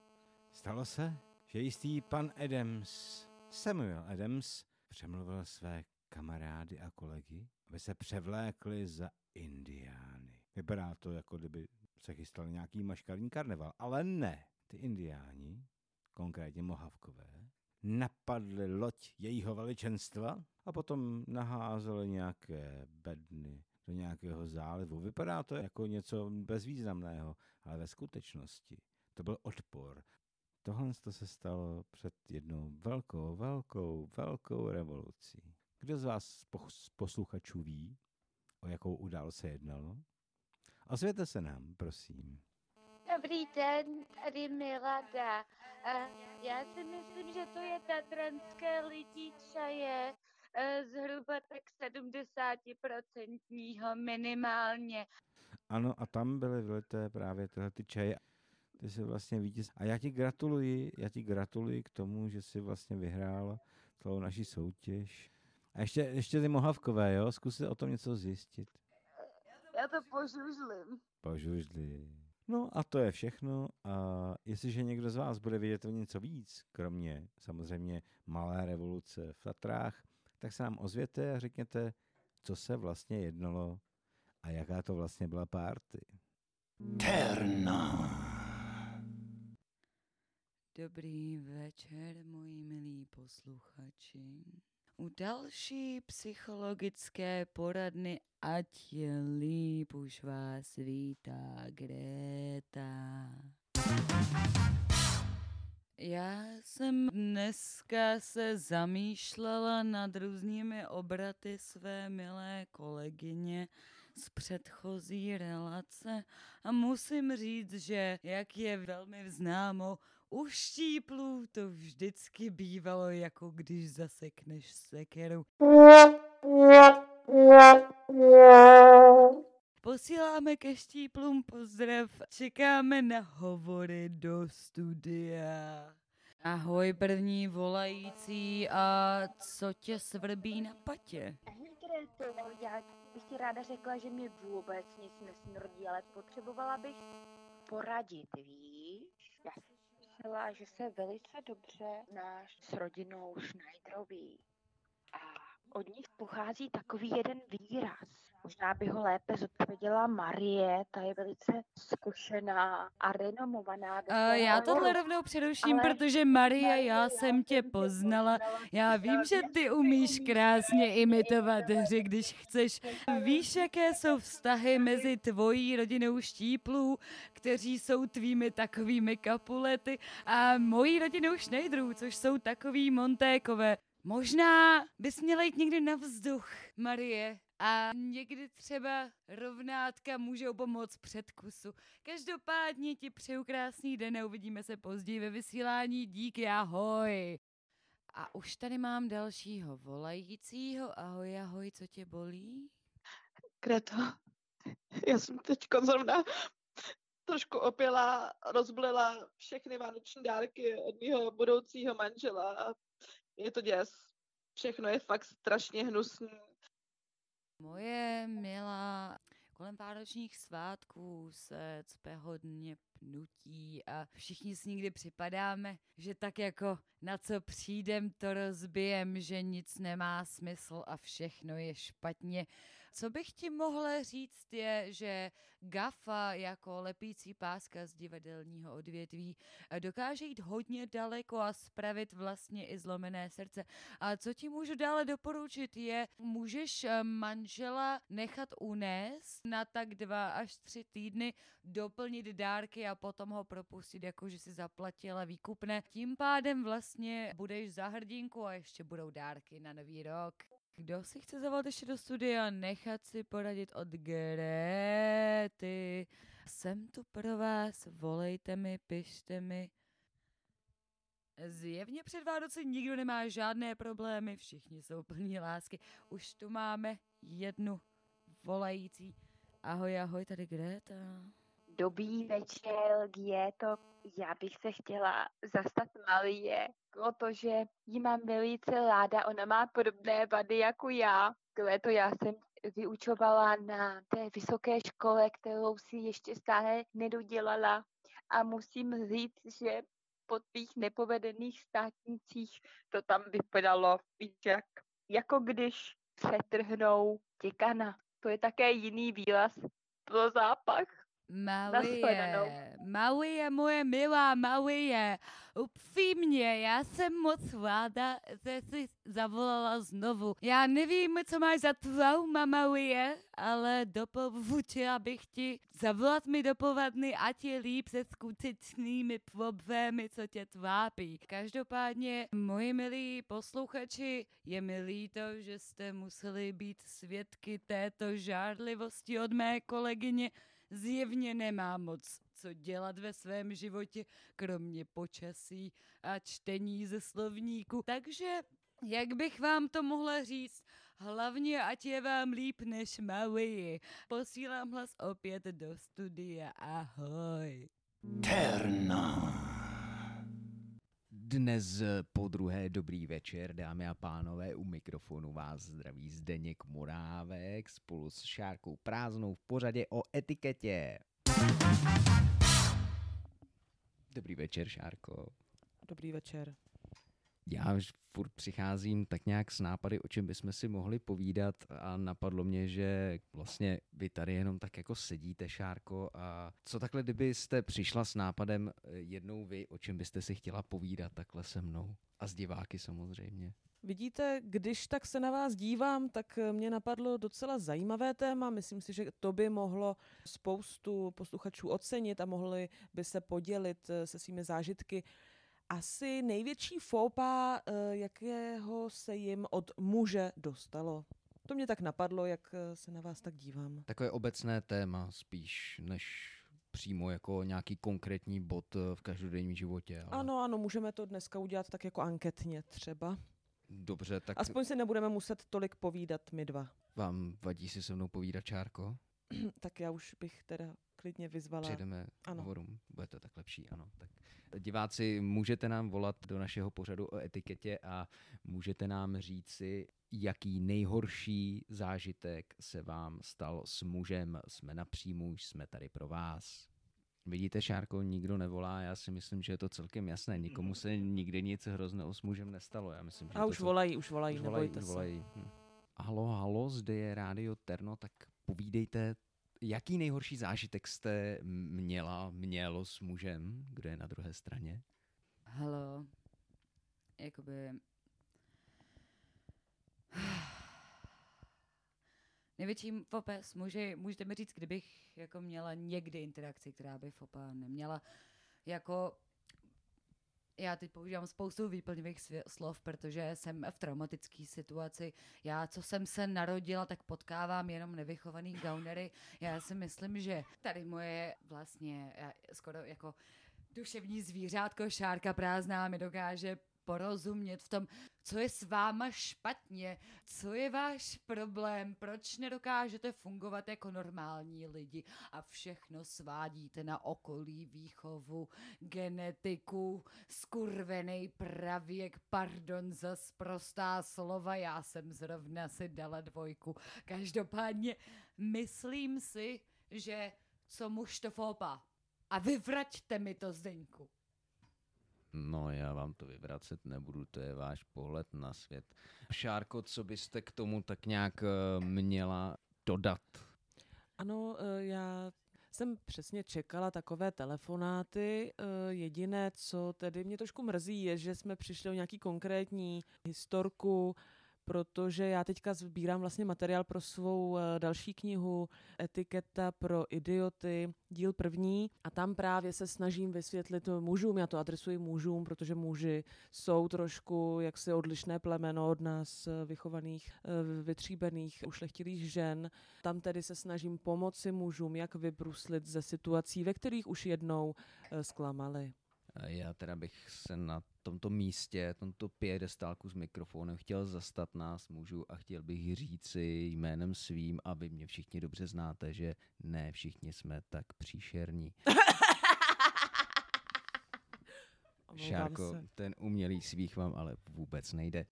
Speaker 5: Stalo se, že jistý pan Adams, Samuel Adams, přemluvil své kamarády a kolegy, aby se převlékli za indiány. Vypadá to, jako kdyby se chystal nějaký maškarní karneval, ale ne. Ty indiáni, konkrétně Mohavkové, napadli loď jejího veličenstva a potom naházeli nějaké bedny do nějakého zálivu. Vypadá to jako něco bezvýznamného, ale ve skutečnosti to byl odpor. Tohle to se stalo před jednou velkou, velkou, velkou revolucí. Kdo z vás pos- posluchačů ví, o jakou událost se jednalo? Ozvěte se nám, prosím.
Speaker 7: Dobrý den, tady Milada. A já si myslím, že to je tatranské lidí čaje, eh, zhruba tak 70% minimálně.
Speaker 5: Ano, a tam byly vylité právě tyhle ty čaje. Ty jsi vlastně vítěz. A já ti gratuluji, já ti gratuluji k tomu, že jsi vlastně vyhrál celou naši soutěž. A ještě, ještě ty mohavkové, jo? Zkuste o tom něco zjistit.
Speaker 7: Já to požužlim.
Speaker 5: Požužli. No a to je všechno. A jestliže někdo z vás bude vědět o něco víc, kromě samozřejmě malé revoluce v Tatrách, tak se nám ozvěte a řekněte, co se vlastně jednalo a jaká to vlastně byla party.
Speaker 9: Terna.
Speaker 2: Dobrý večer, moji milí posluchači. U další psychologické poradny Ať je líp, už vás vítá Greta. Já jsem dneska se zamýšlela nad různými obraty své milé kolegyně z předchozí relace a musím říct, že jak je velmi známo, u štíplů to vždycky bývalo jako když zasekneš sekeru. Posíláme ke štíplům pozdrav, čekáme na hovory do studia. Ahoj první volající a co tě svrbí na patě?
Speaker 7: Já bych ti ráda řekla, že mě vůbec nic nesmrdí, ale potřebovala bych
Speaker 10: poradit, víš? Já myslela, že se velice dobře znáš s rodinou Schneiderový. A od nich pochází takový jeden výraz. Možná by ho lépe zodpověděla Marie, ta je velice zkušená a renomovaná.
Speaker 2: Uh, já tohle rovnou přeruším,
Speaker 10: Ale
Speaker 2: protože Marie, já jsem tě poznala. Já vím, že ty umíš krásně imitovat hry, když chceš. Víš, jaké jsou vztahy mezi tvojí rodinou štíplů, kteří jsou tvými takovými kapulety, a mojí rodinou Schneiderů, což jsou takový montékové. Možná bys měla jít někdy na vzduch, Marie. A někdy třeba rovnátka můžou pomoct předkusu. Každopádně ti přeju krásný den a uvidíme se později ve vysílání. Díky, ahoj. A už tady mám dalšího volajícího. Ahoj, ahoj, co tě bolí?
Speaker 11: Kreto, já jsem teď zrovna trošku opila, rozblila všechny vánoční dárky od mého budoucího manžela je to děs. Všechno je fakt strašně hnusný.
Speaker 2: Moje milá, kolem vánočních svátků se cpe hodně pnutí a všichni si někdy připadáme, že tak jako na co přijdem, to rozbijem, že nic nemá smysl a všechno je špatně. Co bych ti mohla říct je, že GAFA jako lepící páska z divadelního odvětví eh, dokáže jít hodně daleko a spravit vlastně i zlomené srdce. A co ti můžu dále doporučit je, můžeš eh, manžela nechat unést na tak dva až tři týdny, doplnit dárky a potom ho propustit, jako že si zaplatila výkupné. Tím pádem vlastně budeš za hrdinku a ještě budou dárky na nový rok. Kdo si chce zavolat ještě do studia, nechat si poradit od Gréty. Jsem tu pro vás, volejte mi, pište mi. Zjevně před Vánoci nikdo nemá žádné problémy, všichni jsou plní lásky. Už tu máme jednu volající. Ahoj, ahoj, tady Greta.
Speaker 10: Dobrý večer, je to, já bych se chtěla zastat Malie, protože ji mám velice ráda, ona má podobné vady jako já. to já jsem vyučovala na té vysoké škole, kterou si ještě stále nedodělala a musím říct, že po tvých nepovedených státnicích to tam vypadalo, jak, jako když přetrhnou děkana. To je také jiný výraz pro zápach.
Speaker 2: Malie, Malie, moje milá Malie, upřímně, já jsem moc ráda, že jsi zavolala znovu. Já nevím, co máš za trauma, Malie, ale doporučila bych ti zavolat mi do povadny, ať je líp se skutečnými problémy, co tě trápí. Každopádně, moji milí posluchači, je mi líto, že jste museli být svědky této žárlivosti od mé kolegyně, zjevně nemá moc co dělat ve svém životě, kromě počasí a čtení ze slovníku. Takže, jak bych vám to mohla říct, hlavně ať je vám líp než Maui. Posílám hlas opět do studia. Ahoj.
Speaker 9: Terna.
Speaker 1: Dnes po druhé dobrý večer, dámy a pánové, u mikrofonu vás zdraví Zdeněk Morávek spolu s Šárkou Prázdnou v pořadě o etiketě. Dobrý večer, Šárko.
Speaker 8: Dobrý večer.
Speaker 1: Já už furt přicházím tak nějak s nápady, o čem bychom si mohli povídat a napadlo mě, že vlastně vy tady jenom tak jako sedíte, Šárko, a co takhle, kdybyste přišla s nápadem eh, jednou vy, o čem byste si chtěla povídat takhle se mnou a s diváky samozřejmě.
Speaker 8: Vidíte, když tak se na vás dívám, tak eh, mě napadlo docela zajímavé téma. Myslím si, že to by mohlo spoustu posluchačů ocenit a mohli by se podělit eh, se svými zážitky. Asi největší fópa, eh, jakého se jim od muže dostalo. To mě tak napadlo, jak eh, se na vás tak dívám.
Speaker 1: Takové obecné téma spíš, než přímo jako nějaký konkrétní bod eh, v každodenním životě. Ale
Speaker 8: Ano, ano, můžeme to dneska udělat tak jako anketně třeba.
Speaker 1: Dobře, tak
Speaker 8: Aspoň si nebudeme muset tolik povídat my dva.
Speaker 1: vám vadí si se mnou povídat, Čárko?
Speaker 8: tak já už bych teda klidně vyzvala.
Speaker 1: Přejdeme
Speaker 8: Ano.
Speaker 1: hovorům. Bude to tak lepší, ano. Tak diváci, můžete nám volat do našeho pořadu o etiketě a můžete nám říci, jaký nejhorší zážitek se vám stal s mužem. Jsme napřímo, jsme tady pro vás. Vidíte, Šárko, nikdo nevolá, já si myslím, že je to celkem jasné. Nikomu se nikdy nic hrozného s mužem nestalo. Já myslím, že
Speaker 8: A
Speaker 1: to,
Speaker 8: už
Speaker 1: co-
Speaker 8: volají, už volají,
Speaker 1: už volají,
Speaker 8: nebojte
Speaker 1: už
Speaker 8: se.
Speaker 1: volají. Hm. Halo, halo, zde je Rádio Terno, tak povídejte, jaký nejhorší zážitek jste měla, mělo s mužem, kdo je na druhé straně?
Speaker 2: Halo. Jakoby... Největší fopa s muži, můžete mi říct, kdybych jako měla někdy interakci, která by fopa neměla. Jako já teď používám spoustu výplňových slov, protože jsem v traumatické situaci. Já, co jsem se narodila, tak potkávám jenom nevychovaný gaunery. Já si myslím, že tady moje vlastně já, skoro jako duševní zvířátko, šárka prázdná, mi dokáže porozumět v tom, co je s váma špatně, co je váš problém, proč nedokážete fungovat jako normální lidi a všechno svádíte na okolí, výchovu, genetiku, skurvený pravěk, pardon za sprostá slova, já jsem zrovna si dala dvojku. Každopádně myslím si, že co muž to fopa. A vyvraťte mi to, Zdeňku.
Speaker 1: No, já vám to vyvracet nebudu, to je váš pohled na svět. Šárko, co byste k tomu tak nějak eh, měla dodat?
Speaker 8: Ano, eh, já jsem přesně čekala takové telefonáty. Eh, Jediné, co tedy mě trošku mrzí, je, že jsme přišli o nějaký konkrétní historku, protože já teďka sbírám vlastně materiál pro svou eh, další knihu Etiketa pro idioty, díl první a tam právě se snažím vysvětlit mužům, já to adresuji mužům, protože muži jsou trošku jaksi odlišné plemeno od nás eh, vychovaných, eh, vytříbených, ušlechtilých žen. Tam tedy se snažím pomoci mužům, jak vybruslit ze situací, ve kterých už jednou zklamali.
Speaker 1: Eh, Já teda bych se na tomto místě, tomto piedestálku s mikrofonem chtěl zastat nás mužů a chtěl bych říci jménem svým, a vy mě všichni dobře znáte, že ne všichni jsme tak příšerní. Šárko,
Speaker 8: se.
Speaker 1: ten umělý svých vám ale vůbec nejde.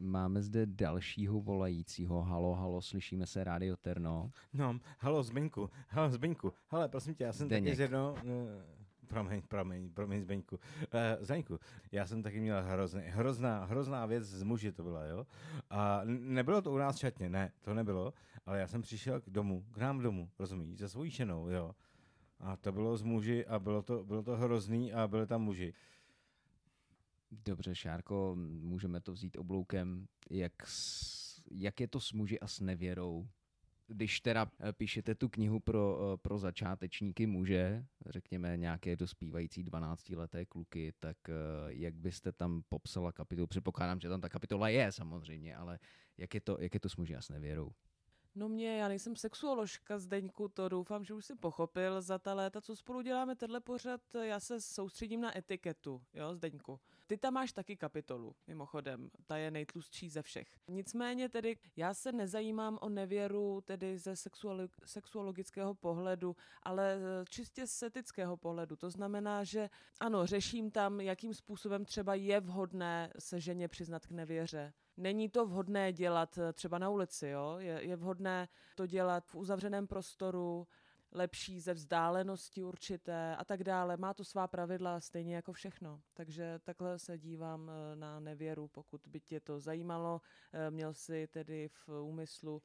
Speaker 1: Máme zde dalšího volajícího. Halo, halo, slyšíme se Radio Terno.
Speaker 5: No, halo Zbeňku, halo Zbeňku, hele, prosím tě, já jsem
Speaker 1: Zdeněk.
Speaker 5: taky z jedno... Promiň, promiň, promiň Zbeňku. Uh, Zdeňku, já jsem taky měl hrozný, hrozná, hrozná věc z muži to byla, jo? A nebylo to u nás šatně, ne, to nebylo, ale já jsem přišel k domu, k nám domů, rozumíš, se svojí ženou, jo? A to bylo z muži a bylo to, bylo to hrozný a byli tam muži.
Speaker 1: Dobře, Šárko, můžeme to vzít obloukem. Jak, s, jak je to s muži a s nevěrou? Když teda eh, píšete tu knihu pro, eh, pro začátečníky muže, řekněme nějaké dospívající 12-leté kluky, tak eh, jak byste tam popsala kapitolu? Předpokládám, že tam ta kapitola je samozřejmě, ale jak je to, jak je to s muži a s nevěrou?
Speaker 8: No mě, já nejsem sexuoložka Zdeňku, to doufám, že už si pochopil. Za ta léta, co spolu děláme tenhle pořad, já se soustředím na etiketu, jo, Zdeňku. Ty tam máš taky kapitolu, mimochodem, ta je nejtlustší ze všech. Nicméně tedy, já se nezajímám o nevěru tedy ze sexuolo- sexuologického pohledu, ale čistě z etického pohledu. To znamená, že ano, řeším tam, jakým způsobem třeba je vhodné se ženě přiznat k nevěře. Není to vhodné dělat eh, třeba na ulici, jo? Je, je vhodné to dělat v uzavřeném prostoru, lepší ze vzdálenosti určité a tak dále. Má to svá pravidla stejně jako všechno. Takže takhle se dívám eh, na nevěru, pokud by tě to zajímalo. eh, Měl si tedy v úmyslu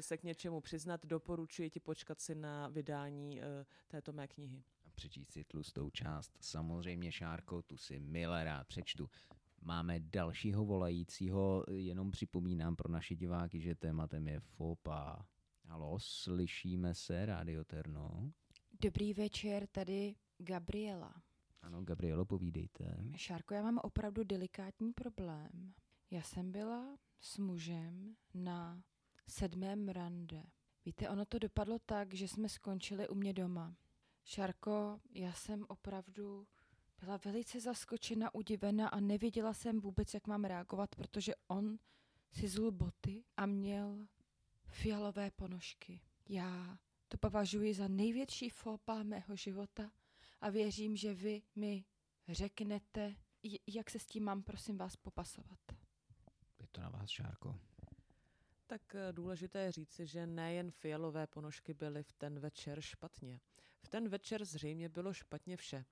Speaker 8: se k něčemu přiznat, doporučuji ti počkat si na vydání této mé knihy.
Speaker 1: A přečíst si tlustou část. Samozřejmě, Šárko, tu si milé rád přečtu. Máme dalšího volajícího, jenom připomínám pro naše diváky, že tématem je FOPA. Halo, slyšíme se, Radio Terno?
Speaker 6: Dobrý večer, tady Gabriela.
Speaker 1: Ano, Gabrielo, povídejte.
Speaker 6: Šárko, já mám opravdu delikátní problém. Já jsem byla s mužem na sedmém rande. Víte, ono to dopadlo tak, že jsme skončili u mě doma. Šárko, já jsem opravdu byla velice zaskočena, udivena a nevěděla jsem vůbec, jak mám reagovat, protože on si zul boty a měl fialové ponožky. Já to považuji za největší fópa mého života a věřím, že vy mi řeknete, jak se s tím mám, prosím vás, popasovat.
Speaker 1: Je to na vás, Šárko.
Speaker 8: Tak eh, důležité je říci, že nejen fialové ponožky byly v ten večer špatně. V ten večer zřejmě bylo špatně vše.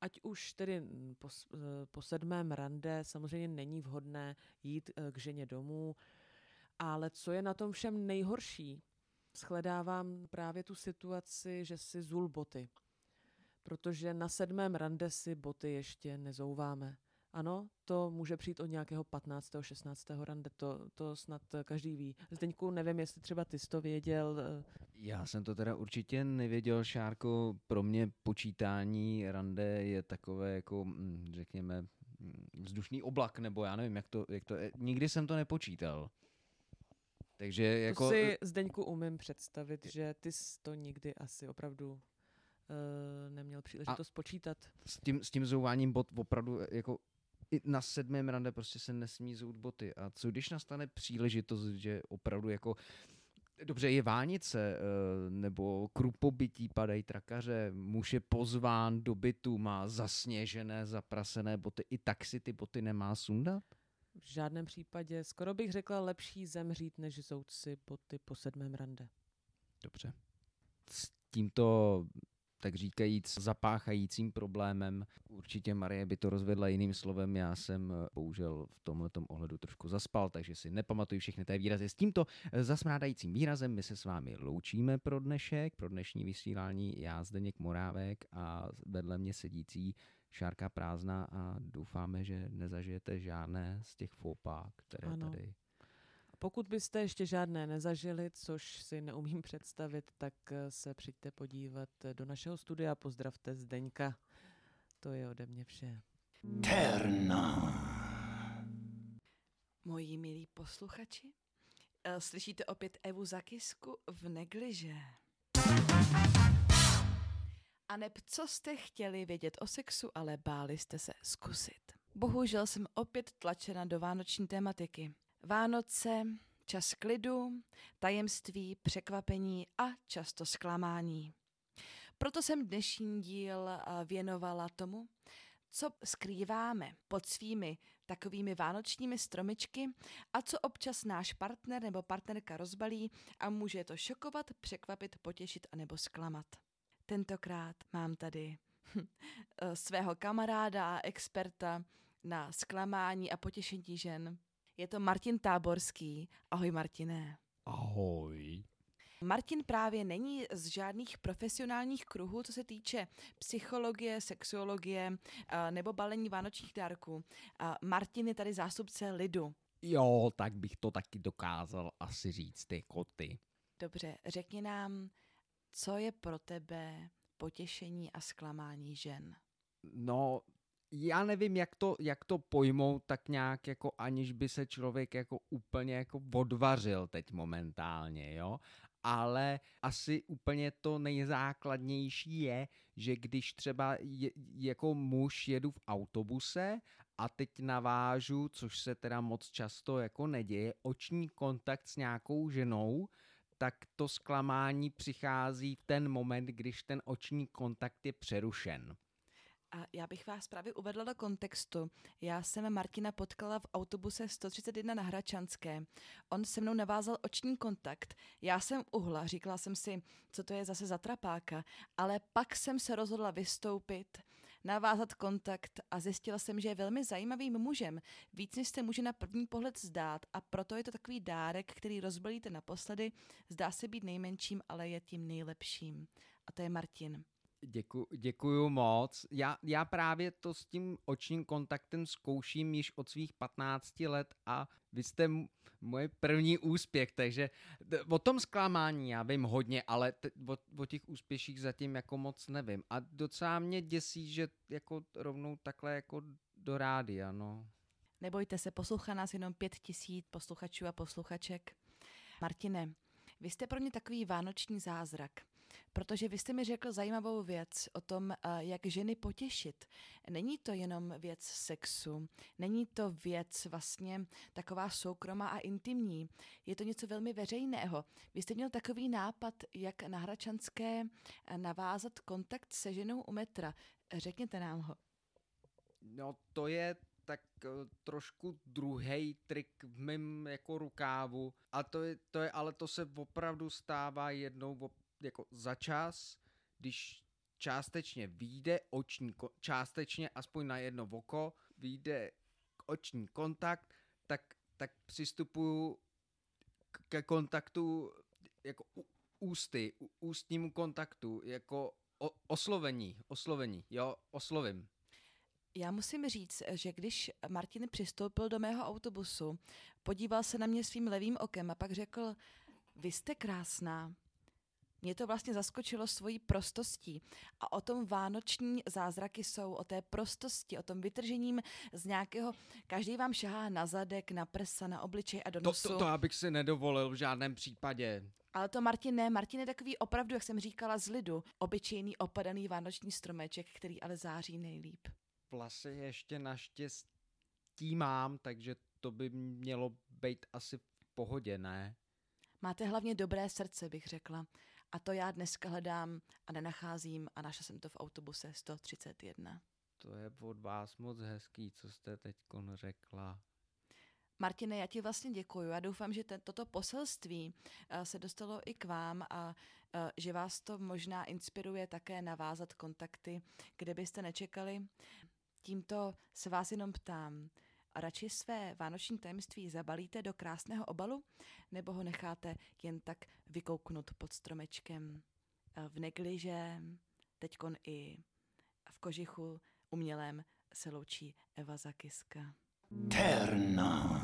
Speaker 8: Ať už tedy mm, po, eh, po sedmém rande samozřejmě není vhodné jít eh, k ženě domů, ale co je na tom všem nejhorší, shledávám právě tu situaci, že si zul boty. Protože na sedmém rande si boty ještě nezouváme. Ano, to může přijít od nějakého 15. 16. rande, to, to snad každý ví. Zdeňku, nevím, jestli třeba ty jsi to věděl.
Speaker 1: Já jsem to teda určitě nevěděl, Šárko. Pro mě počítání rande je takové jako, mm, řekněme, mm, vzdušný oblak, nebo já nevím, jak to, jak to je. Nikdy jsem to nepočítal. Takže jako...
Speaker 8: To si, Zdeňku, umím představit, že ty jsi to nikdy asi opravdu uh, neměl příležitost počítat.
Speaker 1: s tím, s tím zouváním bot opravdu e, jako i na sedmém rande prostě se nesmí zout boty. A co když nastane příležitost, že opravdu jako Dobře, je vánice, eh, nebo krupobytí, padají trakaře, muž je pozván do bytu, má zasněžené, zaprasené boty, i tak si ty boty nemá sundat?
Speaker 8: V žádném případě, skoro bych řekla, lepší zemřít, než zout si boty po sedmém rande.
Speaker 1: Dobře. S tímto, tak říkajíc, zapáchajícím problémem, určitě Marie by to rozvedla jiným slovem, já jsem eh, bohužel v tomhle ohledu trošku zaspal, takže si nepamatuji všechny té výrazy. S tímto eh, zasmrádajícím výrazem my se s vámi loučíme pro dnešek, pro dnešní vysílání. Já Zdeněk Morávek a vedle mě sedící Šárka Prázdná a doufáme, že nezažijete žádné z těch fópá, které
Speaker 8: Ano.
Speaker 1: tady
Speaker 8: pokud byste ještě žádné nezažili, což si neumím představit, tak eh, se přijďte podívat eh, do našeho studia. Pozdravte Zdeňka. To je ode mě vše.
Speaker 9: Terna.
Speaker 3: Moji milí posluchači, eh, slyšíte opět Evu Zakisku v negliže. A neb co jste chtěli vědět o sexu, ale báli jste se zkusit. Bohužel jsem opět tlačena do vánoční tematiky. Vánoce, čas klidu, tajemství, překvapení a často zklamání. Proto jsem dnešní díl eh, věnovala tomu, co skrýváme pod svými takovými vánočními stromičky a co občas náš partner nebo partnerka rozbalí a může to šokovat, překvapit, potěšit a nebo zklamat. Tentokrát mám tady eh, svého kamaráda a experta na zklamání a potěšení žen. Je to Martin Táborský. Ahoj Martiné.
Speaker 1: Ahoj.
Speaker 3: Martin právě není z žádných profesionálních kruhů, co se týče psychologie, sexuologie eh, nebo balení vánočních dárků. Eh, Martin je tady zástupce lidu.
Speaker 1: Jo, tak bych to taky dokázal asi říct, ty koty.
Speaker 3: Dobře, řekni nám, co je pro tebe potěšení a zklamání žen?
Speaker 1: No, já nevím, jak to, jak to pojmout tak nějak, jako aniž by se člověk jako úplně jako odvařil teď momentálně, jo. Ale asi úplně to nejzákladnější je, že když třeba je, jako muž jedu v autobuse a teď navážu, což se teda moc často jako neděje, oční kontakt s nějakou ženou, tak to zklamání přichází v ten moment, když ten oční kontakt je přerušen.
Speaker 3: A já bych vás právě uvedla do kontextu. Já jsem Martina potkala v autobuse 131 na Hračanské. On se mnou navázal oční kontakt. Já jsem uhla, říkala jsem si, co to je zase za trapáka, ale pak jsem se rozhodla vystoupit, navázat kontakt a zjistila jsem, že je velmi zajímavým mužem. Víc než se může na první pohled zdát a proto je to takový dárek, který rozbalíte naposledy. Zdá se být nejmenším, ale je tím nejlepším. A to je Martin.
Speaker 1: Děku, děkuju moc. Já, já právě to s tím očním kontaktem zkouším již od svých 15 let a vy jste m- moje první úspěch, takže o tom zklamání já vím hodně, ale t- o, o těch úspěších zatím jako moc nevím. A docela mě děsí, že jako rovnou takhle jako do rádia, no.
Speaker 3: Nebojte se, poslouchá nás jenom pět tisíc posluchačů a posluchaček. Martine, vy jste pro mě takový vánoční zázrak, protože vy jste mi řekl zajímavou věc o tom, eh, jak ženy potěšit. Není to jenom věc sexu, není to věc vlastně taková soukromá a intimní, je to něco velmi veřejného. Vy jste měl takový nápad, jak na Hračanské eh, navázat kontakt se ženou u metra. Řekněte nám ho.
Speaker 1: No to je tak eh, trošku druhý trik v mém jako rukávu. A to je, to je, ale to se opravdu stává jednou jako za čas, když částečně výjde oční, částečně aspoň na jedno oko, výjde oční kontakt, tak, tak přistupuju ke kontaktu jako ústy, ústnímu kontaktu, jako o, oslovení, oslovení, jo, oslovím.
Speaker 3: Já musím říct, že když Martin přistoupil do mého autobusu, podíval se na mě svým levým okem a pak řekl, vy jste krásná. Mě to vlastně zaskočilo svojí prostostí. A o tom vánoční zázraky jsou, o té prostosti, o tom vytržením z nějakého, každý vám šahá na zadek, na prsa, na obličej a do
Speaker 1: To,
Speaker 3: nosu.
Speaker 1: to, to abych si nedovolil v žádném případě.
Speaker 3: Ale to Martin ne, Martin je takový opravdu, jak jsem říkala, z lidu. Obyčejný opadaný vánoční stromeček, který ale září nejlíp.
Speaker 1: Vlasy ještě naštěstí mám, takže to by mělo být asi v pohodě, ne?
Speaker 3: Máte hlavně dobré srdce, bych řekla. A to já dneska hledám a nenacházím a našla jsem to v autobuse 131.
Speaker 1: To je od vás moc hezký, co jste teď řekla.
Speaker 3: Martine, já ti vlastně děkuju. Já doufám, že ten, toto poselství uh, se dostalo i k vám a uh, že vás to možná inspiruje také navázat kontakty, kde byste nečekali. Tímto se vás jenom ptám, radši své vánoční tajemství zabalíte do krásného obalu, nebo ho necháte jen tak vykouknout pod stromečkem uh, v negliže, teďkon i v kožichu umělém se loučí Eva Zakiska.
Speaker 9: Terna.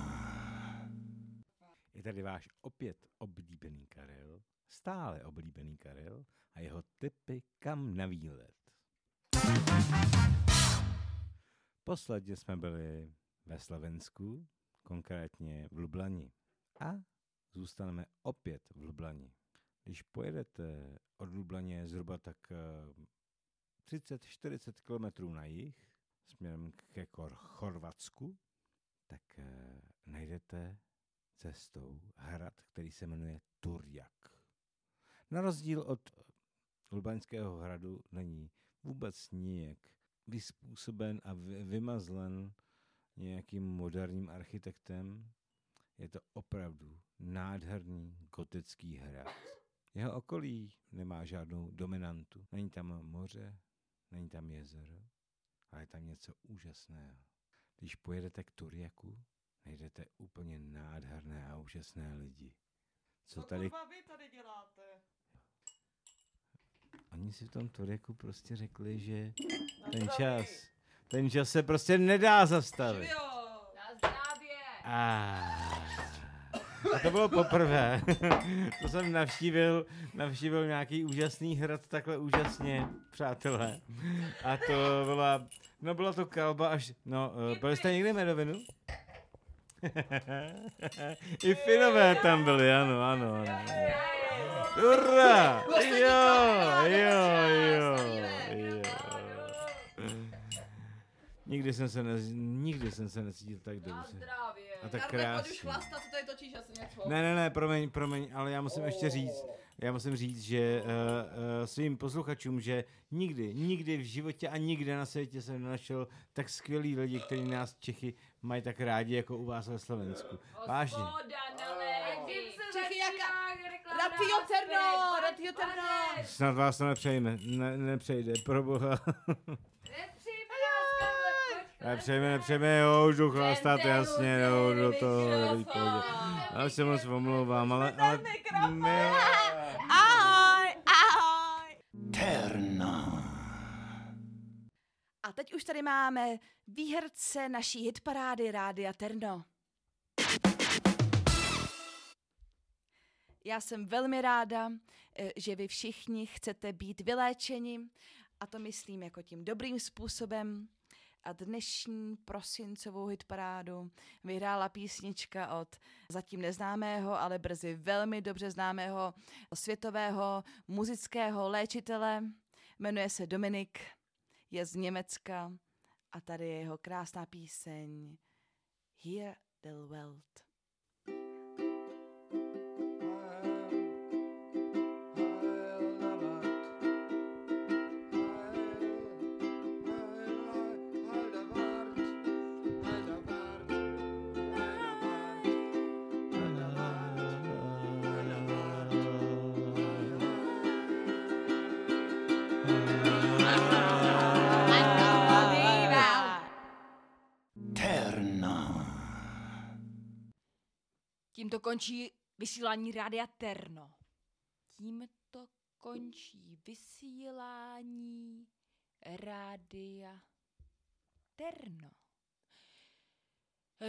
Speaker 5: Je tady váš opět oblíbený Karel, stále oblíbený Karel a jeho typy kam na výlet. Posledně jsme byli ve Slovensku, konkrétně v Lublani. A zůstaneme opět v Lublani. Když pojedete od Lublaně zhruba tak eh, 30-40 km na jih, směrem ke Kor- Chorvatsku, tak eh, najdete cestou hrad, který se jmenuje Turjak. Na rozdíl od Lubaňského hradu není vůbec nijak vyspůsoben a vy- vymazlen nějakým moderním architektem. Je to opravdu nádherný gotický hrad. Jeho okolí nemá žádnou dominantu. Není tam moře, není tam jezero, ale je tam něco úžasného. Když pojedete k Turjaku, najdete úplně nádherné a úžasné lidi. Co tady,
Speaker 11: vy tady děláte?
Speaker 5: oni si v tom Turjaku prostě řekli, že ten čas, ten čas se prostě nedá zastavit.
Speaker 6: Na zdravě!
Speaker 5: A, a to bylo poprvé, to jsem navštívil, navštívil nějaký úžasný hrad takhle úžasně, přátelé. A to byla, no byla to kalba až, no, uh, byli jste někdy medovinu? I Finové tam byli, ano, ano, ano. Hurra! Jo, jo, jo, jo. Nikdy jsem se, nez, nikdy jsem se necítil tak dobře.
Speaker 6: zdravě.
Speaker 5: A tak
Speaker 11: pojď už
Speaker 5: krásně.
Speaker 11: chlastat, co tady točíš asi něco.
Speaker 5: Ne, ne, ne, promiň, promiň, ale já musím ještě říct, já musím říct, že uh, uh, svým posluchačům, že nikdy, nikdy v životě a nikde na světě jsem nenašel tak skvělý lidi, kteří nás Čechy mají tak rádi jako u vás ve Slovensku. Vážně.
Speaker 11: Čechy jaká? Ratio Terno, Ratio Terno.
Speaker 5: Snad vás to nepřejme, ne, nepřejde, pro boha. Nepřejme, nepřejme, jo, už jdu chlastat, jasně, jo, do toho, dobrý pohodě. Já se moc omlouvám, ale, ale.
Speaker 3: Ahoj, ahoj!
Speaker 9: Terna.
Speaker 3: A teď už tady máme výherce naší hitparády Rádia Terno. Já jsem velmi ráda, eh, že vy všichni chcete být vyléčeni a to myslím jako tím dobrým způsobem. A dnešní prosincovou hitparádu vyhrála písnička od zatím neznámého, ale brzy velmi dobře známého světového muzického léčitele. Jmenuje se Dominik, je z Německa a tady je jeho krásná píseň Hear the Welt.
Speaker 6: Končí vysílání Rádia Terno. Tímto končí vysílání Rádia Terno.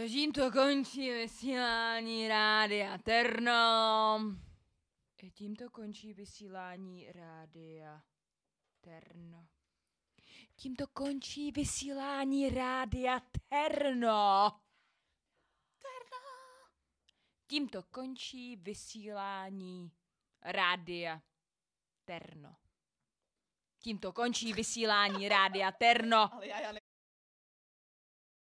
Speaker 6: Tímto končí vysílání Rádia Terno. Tímto končí vysílání Rádia Terno. Tímto končí vysílání Rádia Terno. Tímto končí vysílání Rádia Terno. Tímto končí vysílání Rádia Terno.
Speaker 11: Ale já, já